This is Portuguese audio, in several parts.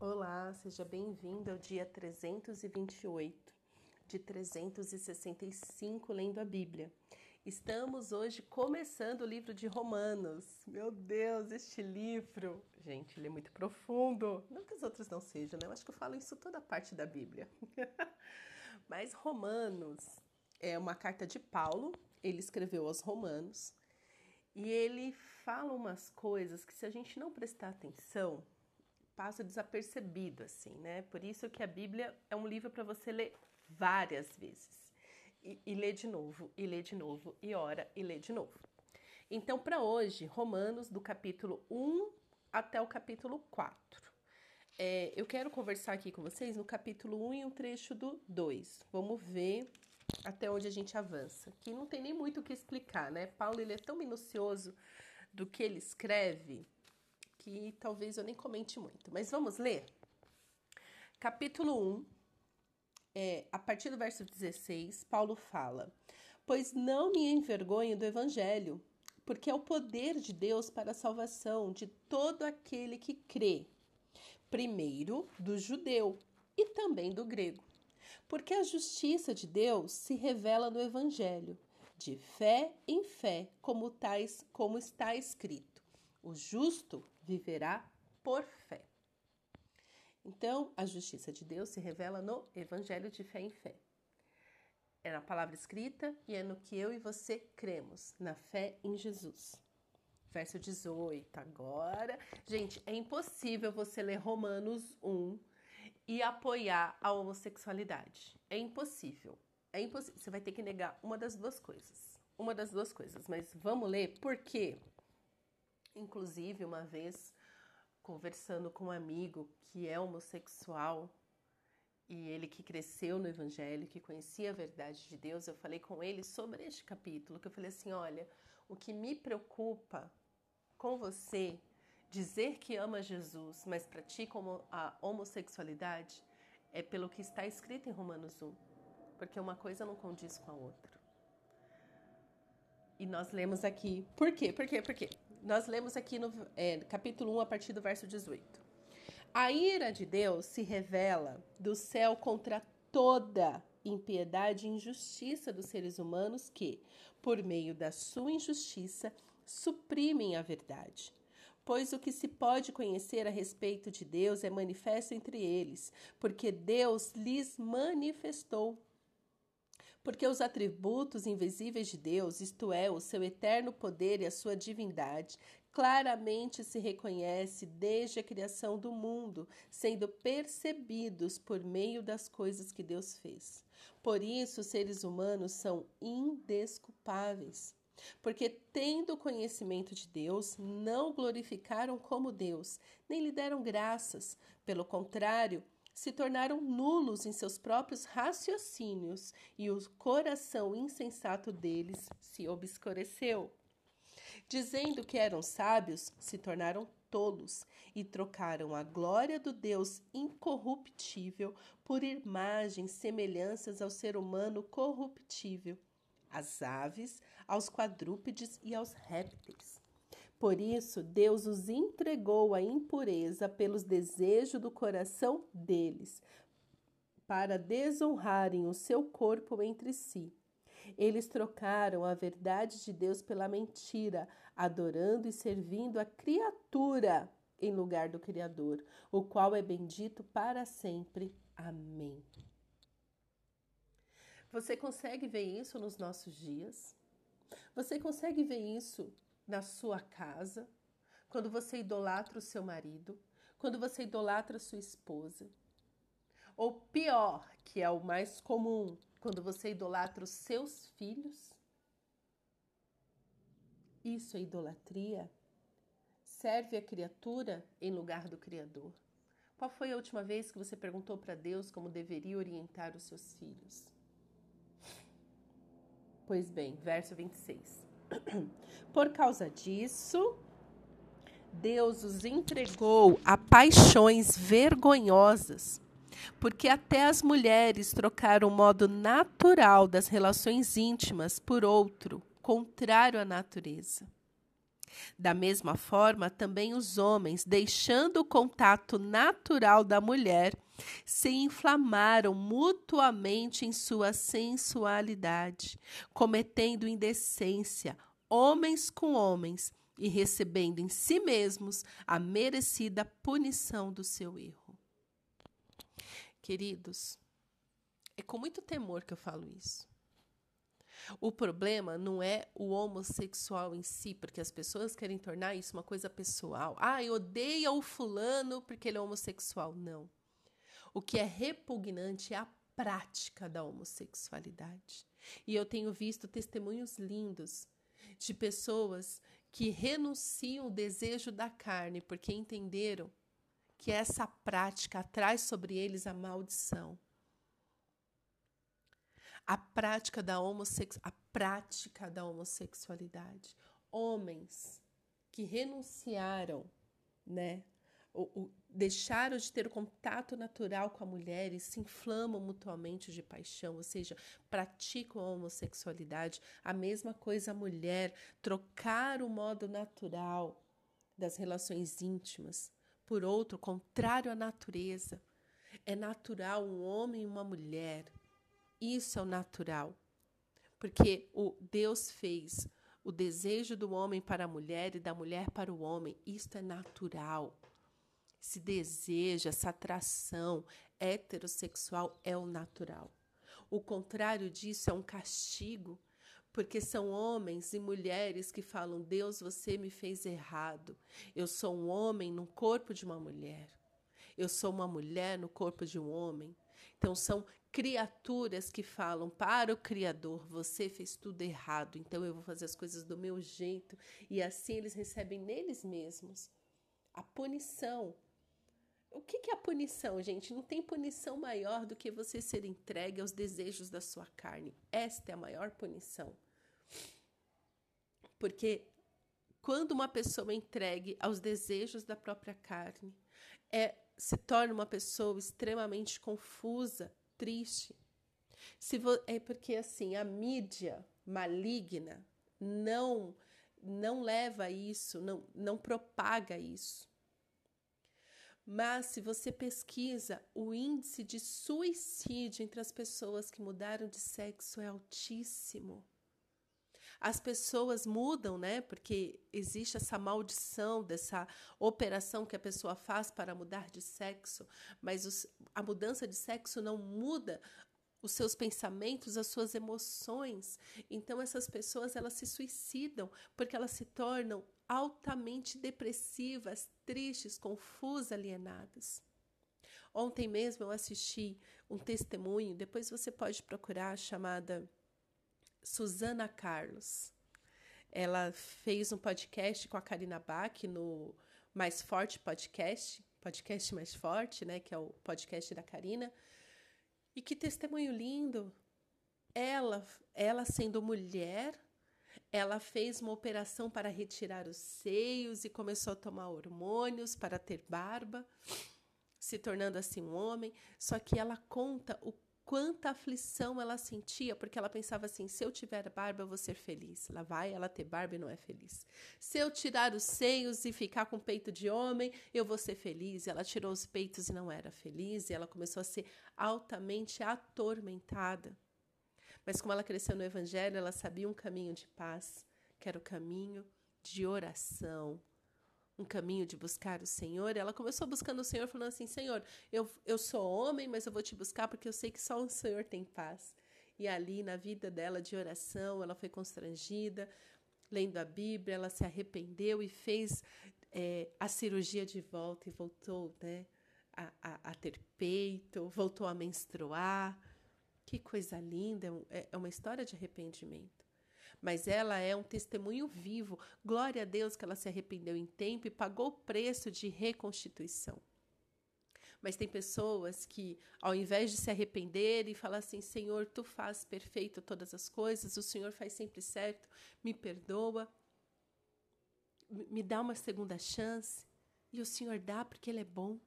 Olá, seja bem-vindo ao dia 328 de 365 lendo a Bíblia. Estamos hoje começando o livro de Romanos. Meu Deus, este livro! Gente, ele é muito profundo. Não que os outros não sejam, né? Eu acho que eu falo isso toda parte da Bíblia. Mas Romanos é uma carta de Paulo, ele escreveu aos Romanos, e ele fala umas coisas que se a gente não prestar atenção, passa desapercebido assim, né? Por isso que a Bíblia é um livro para você ler várias vezes. E, e ler de novo, e ler de novo, e ora, e ler de novo. Então, para hoje, Romanos, do capítulo 1 até o capítulo 4. É, eu quero conversar aqui com vocês no capítulo 1 e um trecho do 2. Vamos ver até onde a gente avança. Que não tem nem muito o que explicar, né? Paulo ele é tão minucioso do que ele escreve que talvez eu nem comente muito. Mas vamos ler? Capítulo 1, é, a partir do verso 16, Paulo fala: Pois não me envergonho do evangelho, porque é o poder de Deus para a salvação de todo aquele que crê, primeiro do judeu e também do grego. Porque a justiça de Deus se revela no evangelho, de fé em fé, como, tais, como está escrito: o justo viverá por fé. Então, a justiça de Deus se revela no Evangelho de fé em fé. É na palavra escrita e é no que eu e você cremos, na fé em Jesus. Verso 18. Agora, gente, é impossível você ler Romanos 1 e apoiar a homossexualidade. É impossível. É impossível. Você vai ter que negar uma das duas coisas. Uma das duas coisas. Mas vamos ler por quê? Inclusive, uma vez conversando com um amigo que é homossexual e ele que cresceu no evangelho, que conhecia a verdade de Deus, eu falei com ele sobre este capítulo, que eu falei assim, olha, o que me preocupa com você dizer que ama Jesus, mas pratica a homossexualidade, é pelo que está escrito em Romanos 1, porque uma coisa não condiz com a outra. E nós lemos aqui. Por quê? Por quê? Por quê? Nós lemos aqui no é, capítulo 1, a partir do verso 18. A ira de Deus se revela do céu contra toda impiedade e injustiça dos seres humanos que, por meio da sua injustiça, suprimem a verdade. Pois o que se pode conhecer a respeito de Deus é manifesto entre eles, porque Deus lhes manifestou porque os atributos invisíveis de Deus, isto é, o seu eterno poder e a sua divindade, claramente se reconhece desde a criação do mundo, sendo percebidos por meio das coisas que Deus fez. Por isso, os seres humanos são indesculpáveis. Porque, tendo conhecimento de Deus, não glorificaram como Deus, nem lhe deram graças. Pelo contrário, se tornaram nulos em seus próprios raciocínios e o coração insensato deles se obscureceu. Dizendo que eram sábios, se tornaram tolos e trocaram a glória do Deus incorruptível por imagens semelhanças ao ser humano corruptível, às aves, aos quadrúpedes e aos répteis. Por isso, Deus os entregou à impureza pelos desejos do coração deles, para desonrarem o seu corpo entre si. Eles trocaram a verdade de Deus pela mentira, adorando e servindo a criatura em lugar do Criador, o qual é bendito para sempre. Amém. Você consegue ver isso nos nossos dias? Você consegue ver isso na sua casa, quando você idolatra o seu marido, quando você idolatra a sua esposa. Ou pior, que é o mais comum, quando você idolatra os seus filhos. Isso é idolatria? Serve a criatura em lugar do Criador. Qual foi a última vez que você perguntou para Deus como deveria orientar os seus filhos? Pois bem, verso 26. Por causa disso, Deus os entregou a paixões vergonhosas, porque até as mulheres trocaram o modo natural das relações íntimas por outro, contrário à natureza. Da mesma forma, também os homens, deixando o contato natural da mulher, se inflamaram mutuamente em sua sensualidade, cometendo indecência, homens com homens, e recebendo em si mesmos a merecida punição do seu erro. Queridos, é com muito temor que eu falo isso. O problema não é o homossexual em si, porque as pessoas querem tornar isso uma coisa pessoal. Ah, eu odeio o fulano porque ele é homossexual. Não. O que é repugnante é a prática da homossexualidade. E eu tenho visto testemunhos lindos de pessoas que renunciam o desejo da carne porque entenderam que essa prática traz sobre eles a maldição a prática da, a prática da homossexualidade. Homens que renunciaram, né? O, o, deixaram de ter o contato natural com a mulher e se inflamam mutuamente de paixão, ou seja, praticam a homossexualidade. A mesma coisa a mulher, trocar o modo natural das relações íntimas por outro, contrário à natureza. É natural um homem e uma mulher isso é o natural. Porque o Deus fez o desejo do homem para a mulher e da mulher para o homem. Isto é natural. Esse desejo, essa atração heterossexual é o natural. O contrário disso é um castigo, porque são homens e mulheres que falam: Deus, você me fez errado. Eu sou um homem no corpo de uma mulher. Eu sou uma mulher no corpo de um homem. Então, são criaturas que falam para o Criador: você fez tudo errado, então eu vou fazer as coisas do meu jeito. E assim eles recebem neles mesmos a punição. O que é a punição, gente? Não tem punição maior do que você ser entregue aos desejos da sua carne. Esta é a maior punição. Porque quando uma pessoa é entregue aos desejos da própria carne, é, se torna uma pessoa extremamente confusa, triste. Se é porque assim, a mídia maligna não não leva isso, não, não propaga isso. Mas se você pesquisa, o índice de suicídio entre as pessoas que mudaram de sexo é altíssimo. As pessoas mudam, né? Porque existe essa maldição dessa operação que a pessoa faz para mudar de sexo, mas os, a mudança de sexo não muda os seus pensamentos, as suas emoções. Então essas pessoas elas se suicidam porque elas se tornam altamente depressivas, tristes, confusas, alienadas. Ontem mesmo eu assisti um testemunho, depois você pode procurar, chamada Susana Carlos. Ela fez um podcast com a Karina Bach no Mais Forte Podcast, podcast mais forte, né, que é o podcast da Karina. E que testemunho lindo! Ela, ela sendo mulher, ela fez uma operação para retirar os seios e começou a tomar hormônios para ter barba, se tornando assim um homem. Só que ela conta o quanta aflição ela sentia, porque ela pensava assim: se eu tiver barba, eu vou ser feliz. Lá vai ela ter barba e não é feliz. Se eu tirar os seios e ficar com peito de homem, eu vou ser feliz. Ela tirou os peitos e não era feliz, e ela começou a ser altamente atormentada. Mas como ela cresceu no evangelho, ela sabia um caminho de paz, que era o caminho de oração, um caminho de buscar o Senhor, ela começou buscando o Senhor, falando assim: Senhor, eu, eu sou homem, mas eu vou te buscar porque eu sei que só o Senhor tem paz. E ali, na vida dela de oração, ela foi constrangida, lendo a Bíblia, ela se arrependeu e fez é, a cirurgia de volta e voltou né, a, a, a, ter peito, voltou a menstruar. Que coisa linda, é, é uma história de arrependimento mas ela é um testemunho vivo. Glória a Deus que ela se arrependeu em tempo e pagou o preço de reconstituição. Mas tem pessoas que, ao invés de se arrepender e falar assim: Senhor, tu faz perfeito todas as coisas, o Senhor faz sempre certo, me perdoa, me dá uma segunda chance. E o Senhor dá porque Ele é bom.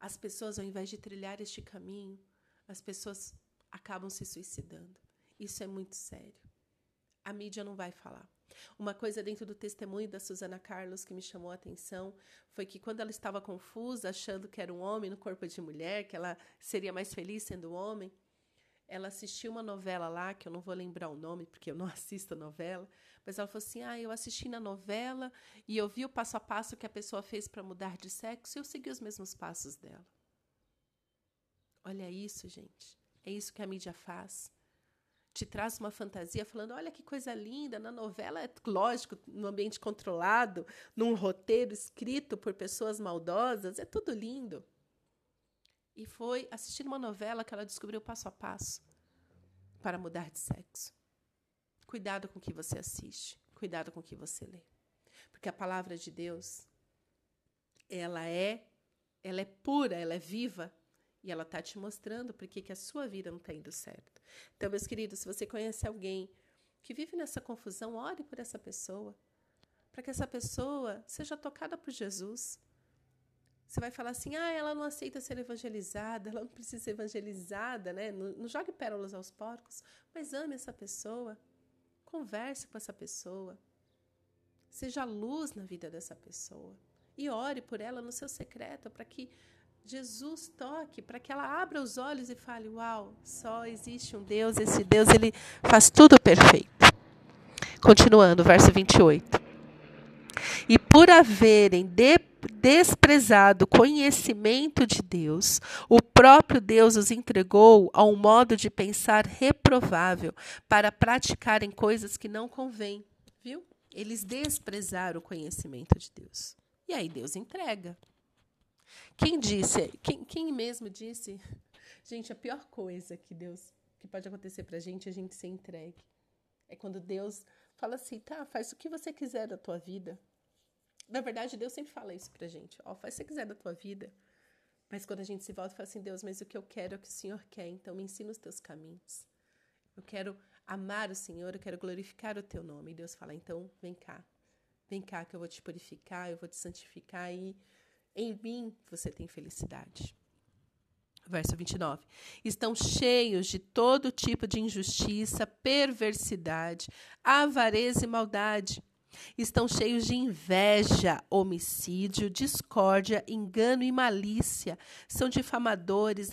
As pessoas, ao invés de trilhar este caminho, as pessoas acabam se suicidando. Isso é muito sério a mídia não vai falar. Uma coisa dentro do testemunho da Susana Carlos que me chamou a atenção foi que quando ela estava confusa, achando que era um homem no corpo de mulher, que ela seria mais feliz sendo homem, ela assistiu uma novela lá, que eu não vou lembrar o nome, porque eu não assisto novela, mas ela falou assim: Ah, eu assisti na novela e eu vi o passo a passo que a pessoa fez para mudar de sexo e eu segui os mesmos passos dela. Olha isso, gente. É isso que a mídia faz. Te traz uma fantasia falando: olha que coisa linda, na novela é lógico, no ambiente controlado, num roteiro escrito por pessoas maldosas, é tudo lindo. E foi assistir uma novela que ela descobriu passo a passo para mudar de sexo. Cuidado com o que você assiste, cuidado com o que você lê. Porque a palavra de Deus, ela é, ela é pura, ela é viva e ela está te mostrando por que a sua vida não está indo certo. Então, meus queridos, se você conhece alguém que vive nessa confusão, ore por essa pessoa, para que essa pessoa seja tocada por Jesus. Você vai falar assim: ah, ela não aceita ser evangelizada, ela não precisa ser evangelizada, né? Não, não jogue pérolas aos porcos, mas ame essa pessoa. Converse com essa pessoa. Seja luz na vida dessa pessoa. E ore por ela no seu secreto, para que Jesus toque, para que ela abra os olhos e fale: Uau, só existe um Deus, esse Deus ele faz tudo perfeito. Continuando, verso 28. E por haverem de desprezado o conhecimento de Deus, o próprio Deus os entregou a um modo de pensar reprovável para praticarem coisas que não convêm. Viu? Eles desprezaram o conhecimento de Deus. E aí Deus entrega. Quem disse? Quem, quem mesmo disse? Gente, a pior coisa que Deus que pode acontecer para a gente é a gente ser entregue. É quando Deus fala assim, tá, faz o que você quiser da tua vida. Na verdade, Deus sempre fala isso pra gente. Ó, faz o que você quiser da tua vida. Mas quando a gente se volta e fala assim, Deus, mas o que eu quero é o que o Senhor quer, então me ensina os teus caminhos. Eu quero amar o Senhor, eu quero glorificar o teu nome. E Deus fala, então vem cá. Vem cá que eu vou te purificar, eu vou te santificar e em mim você tem felicidade. Verso 29. Estão cheios de todo tipo de injustiça, perversidade, avareza e maldade Estão cheios de inveja, homicídio, discórdia, engano e malícia. São difamadores,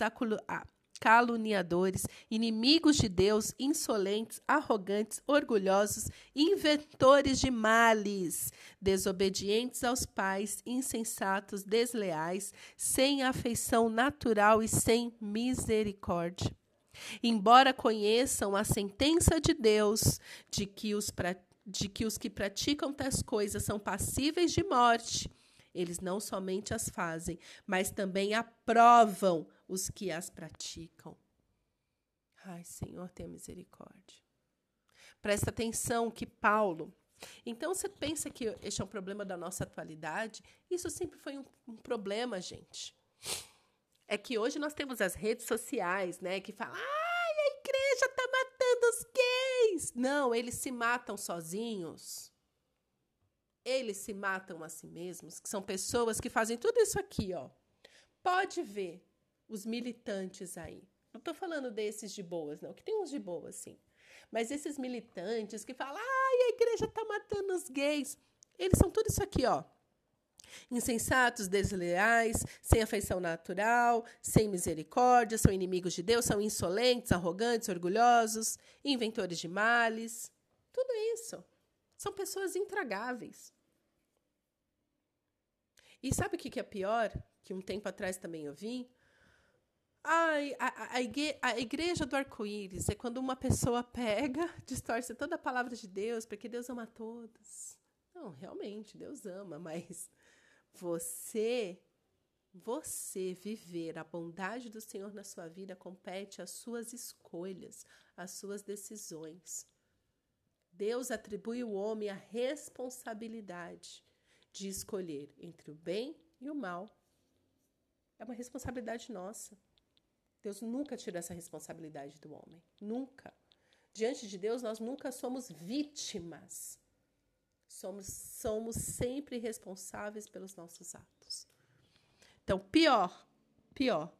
caluniadores, inimigos de Deus, insolentes, arrogantes, orgulhosos, inventores de males, desobedientes aos pais, insensatos, desleais, sem afeição natural e sem misericórdia. Embora conheçam a sentença de Deus de que os de que os que praticam tais coisas são passíveis de morte, eles não somente as fazem, mas também aprovam os que as praticam. Ai, Senhor, tenha misericórdia. Presta atenção que Paulo. Então, você pensa que este é um problema da nossa atualidade? Isso sempre foi um, um problema, gente. É que hoje nós temos as redes sociais, né, que falam, ai, a igreja está matando os gays. Não, eles se matam sozinhos. Eles se matam a si mesmos, que são pessoas que fazem tudo isso aqui, ó. Pode ver os militantes aí. Não estou falando desses de boas, não, que tem uns de boas, sim. Mas esses militantes que falam, ai, a igreja está matando os gays. Eles são tudo isso aqui, ó. Insensatos, desleais, sem afeição natural, sem misericórdia, são inimigos de Deus, são insolentes, arrogantes, orgulhosos, inventores de males. Tudo isso. São pessoas intragáveis. E sabe o que é pior? Que um tempo atrás também eu vi. Ai, a, a, a igreja do arco-íris é quando uma pessoa pega, distorce toda a palavra de Deus, porque Deus ama todos. Não, realmente, Deus ama, mas você, você viver a bondade do Senhor na sua vida compete às suas escolhas, às suas decisões. Deus atribui ao homem a responsabilidade de escolher entre o bem e o mal. É uma responsabilidade nossa. Deus nunca tira essa responsabilidade do homem. Nunca. Diante de Deus, nós nunca somos vítimas. Somos, somos sempre responsáveis pelos nossos atos. Então, pior, pior.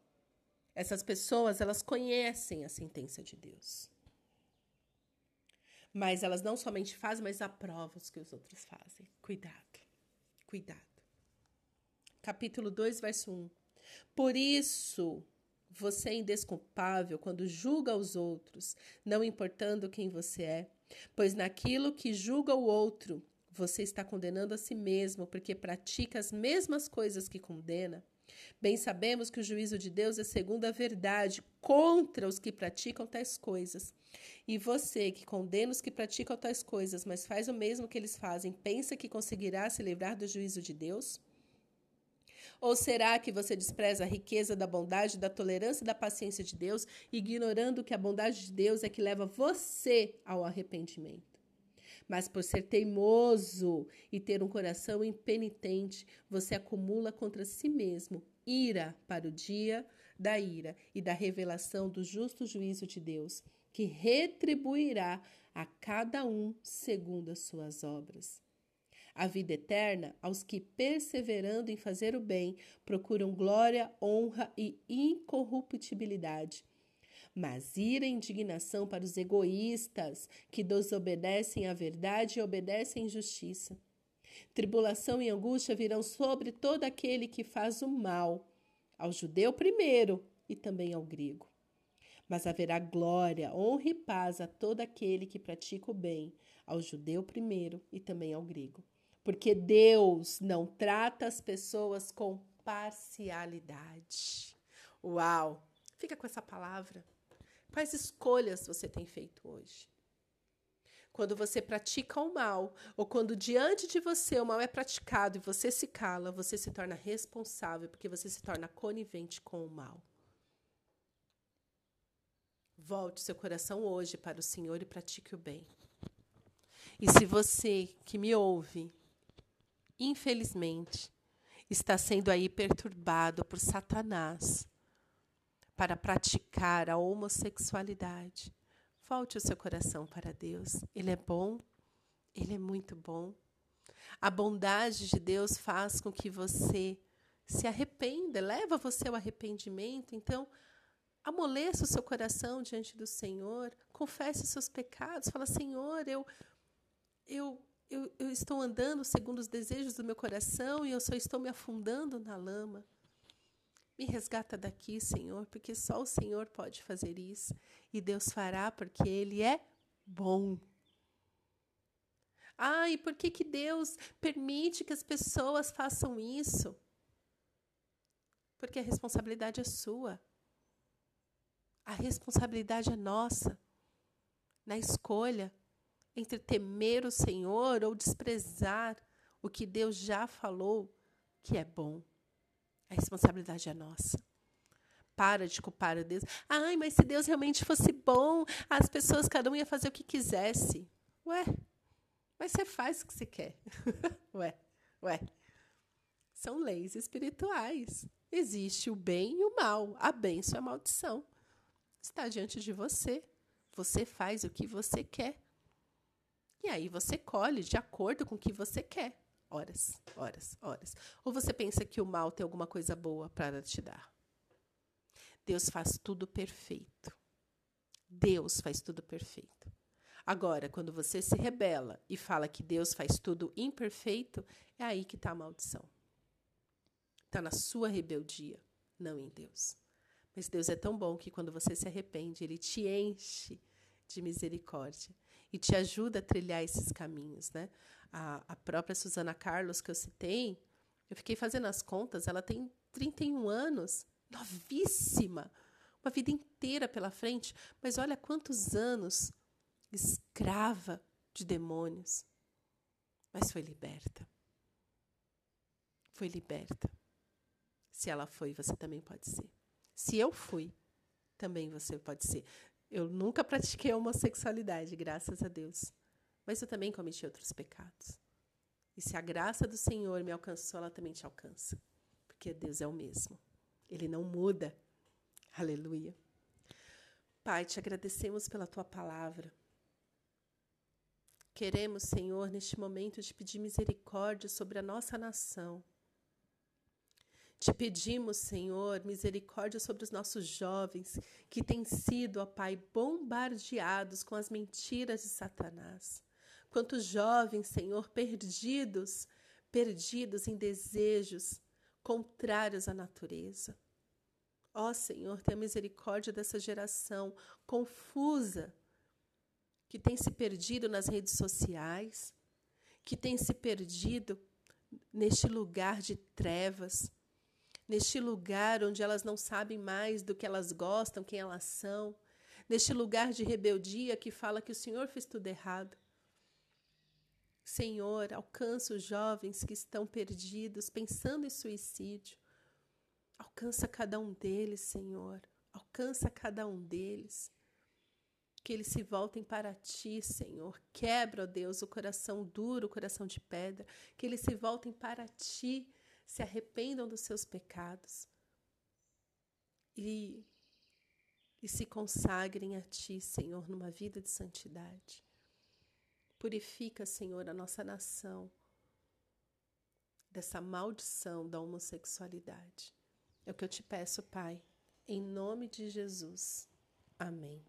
Essas pessoas, elas conhecem a sentença de Deus. Mas elas não somente fazem, mas aprovam os que os outros fazem. Cuidado, cuidado. Capítulo 2, verso 1. Por isso, você é indesculpável quando julga os outros, não importando quem você é, pois naquilo que julga o outro, você está condenando a si mesmo, porque pratica as mesmas coisas que condena. Bem sabemos que o juízo de Deus é segundo a verdade contra os que praticam tais coisas. E você, que condena os que praticam tais coisas, mas faz o mesmo que eles fazem, pensa que conseguirá se livrar do juízo de Deus? Ou será que você despreza a riqueza da bondade, da tolerância e da paciência de Deus, ignorando que a bondade de Deus é que leva você ao arrependimento? Mas por ser teimoso e ter um coração impenitente, você acumula contra si mesmo ira para o dia da ira e da revelação do justo juízo de Deus, que retribuirá a cada um segundo as suas obras. A vida eterna aos que, perseverando em fazer o bem, procuram glória, honra e incorruptibilidade mas ira e indignação para os egoístas que desobedecem à verdade e obedecem à justiça. Tribulação e angústia virão sobre todo aquele que faz o mal, ao judeu primeiro e também ao grego. Mas haverá glória, honra e paz a todo aquele que pratica o bem, ao judeu primeiro e também ao grego. Porque Deus não trata as pessoas com parcialidade. Uau! Fica com essa palavra. Quais escolhas você tem feito hoje? Quando você pratica o mal, ou quando diante de você o mal é praticado e você se cala, você se torna responsável, porque você se torna conivente com o mal. Volte seu coração hoje para o Senhor e pratique o bem. E se você que me ouve, infelizmente, está sendo aí perturbado por Satanás, para praticar a homossexualidade. Volte o seu coração para Deus. Ele é bom, ele é muito bom. A bondade de Deus faz com que você se arrependa, leva você ao arrependimento. Então, amoleça o seu coração diante do Senhor, confesse os seus pecados, fala: Senhor, eu, eu, eu, eu estou andando segundo os desejos do meu coração e eu só estou me afundando na lama. Me resgata daqui, Senhor, porque só o Senhor pode fazer isso. E Deus fará porque Ele é bom. Ah, e por que, que Deus permite que as pessoas façam isso? Porque a responsabilidade é sua. A responsabilidade é nossa. Na escolha entre temer o Senhor ou desprezar o que Deus já falou que é bom. A responsabilidade é nossa. Para de culpar a Deus. Ai, mas se Deus realmente fosse bom, as pessoas, cada um ia fazer o que quisesse. Ué, mas você faz o que você quer. ué, ué. São leis espirituais. Existe o bem e o mal. A bênção e a maldição. Está diante de você. Você faz o que você quer. E aí você colhe de acordo com o que você quer horas, horas, horas. Ou você pensa que o mal tem alguma coisa boa para te dar? Deus faz tudo perfeito. Deus faz tudo perfeito. Agora, quando você se rebela e fala que Deus faz tudo imperfeito, é aí que está a maldição. Está na sua rebeldia, não em Deus. Mas Deus é tão bom que quando você se arrepende, Ele te enche de misericórdia e te ajuda a trilhar esses caminhos, né? A, a própria Susana Carlos que eu citei, eu fiquei fazendo as contas, ela tem 31 anos, novíssima, uma vida inteira pela frente, mas olha quantos anos escrava de demônios. Mas foi liberta. Foi liberta. Se ela foi, você também pode ser. Se eu fui, também você pode ser. Eu nunca pratiquei homossexualidade, graças a Deus mas eu também cometi outros pecados. E se a graça do Senhor me alcançou, ela também te alcança. Porque Deus é o mesmo. Ele não muda. Aleluia. Pai, te agradecemos pela tua palavra. Queremos, Senhor, neste momento, te pedir misericórdia sobre a nossa nação. Te pedimos, Senhor, misericórdia sobre os nossos jovens que têm sido, ó Pai, bombardeados com as mentiras de Satanás. Quantos jovens, Senhor, perdidos, perdidos em desejos contrários à natureza. Ó Senhor, tenha misericórdia dessa geração confusa que tem se perdido nas redes sociais, que tem se perdido neste lugar de trevas, neste lugar onde elas não sabem mais do que elas gostam, quem elas são, neste lugar de rebeldia que fala que o Senhor fez tudo errado. Senhor, alcança os jovens que estão perdidos, pensando em suicídio. Alcança cada um deles, Senhor. Alcança cada um deles. Que eles se voltem para ti, Senhor. Quebra, ó Deus, o coração duro, o coração de pedra. Que eles se voltem para ti, se arrependam dos seus pecados. E, e se consagrem a ti, Senhor, numa vida de santidade. Purifica, Senhor, a nossa nação dessa maldição da homossexualidade. É o que eu te peço, Pai, em nome de Jesus. Amém.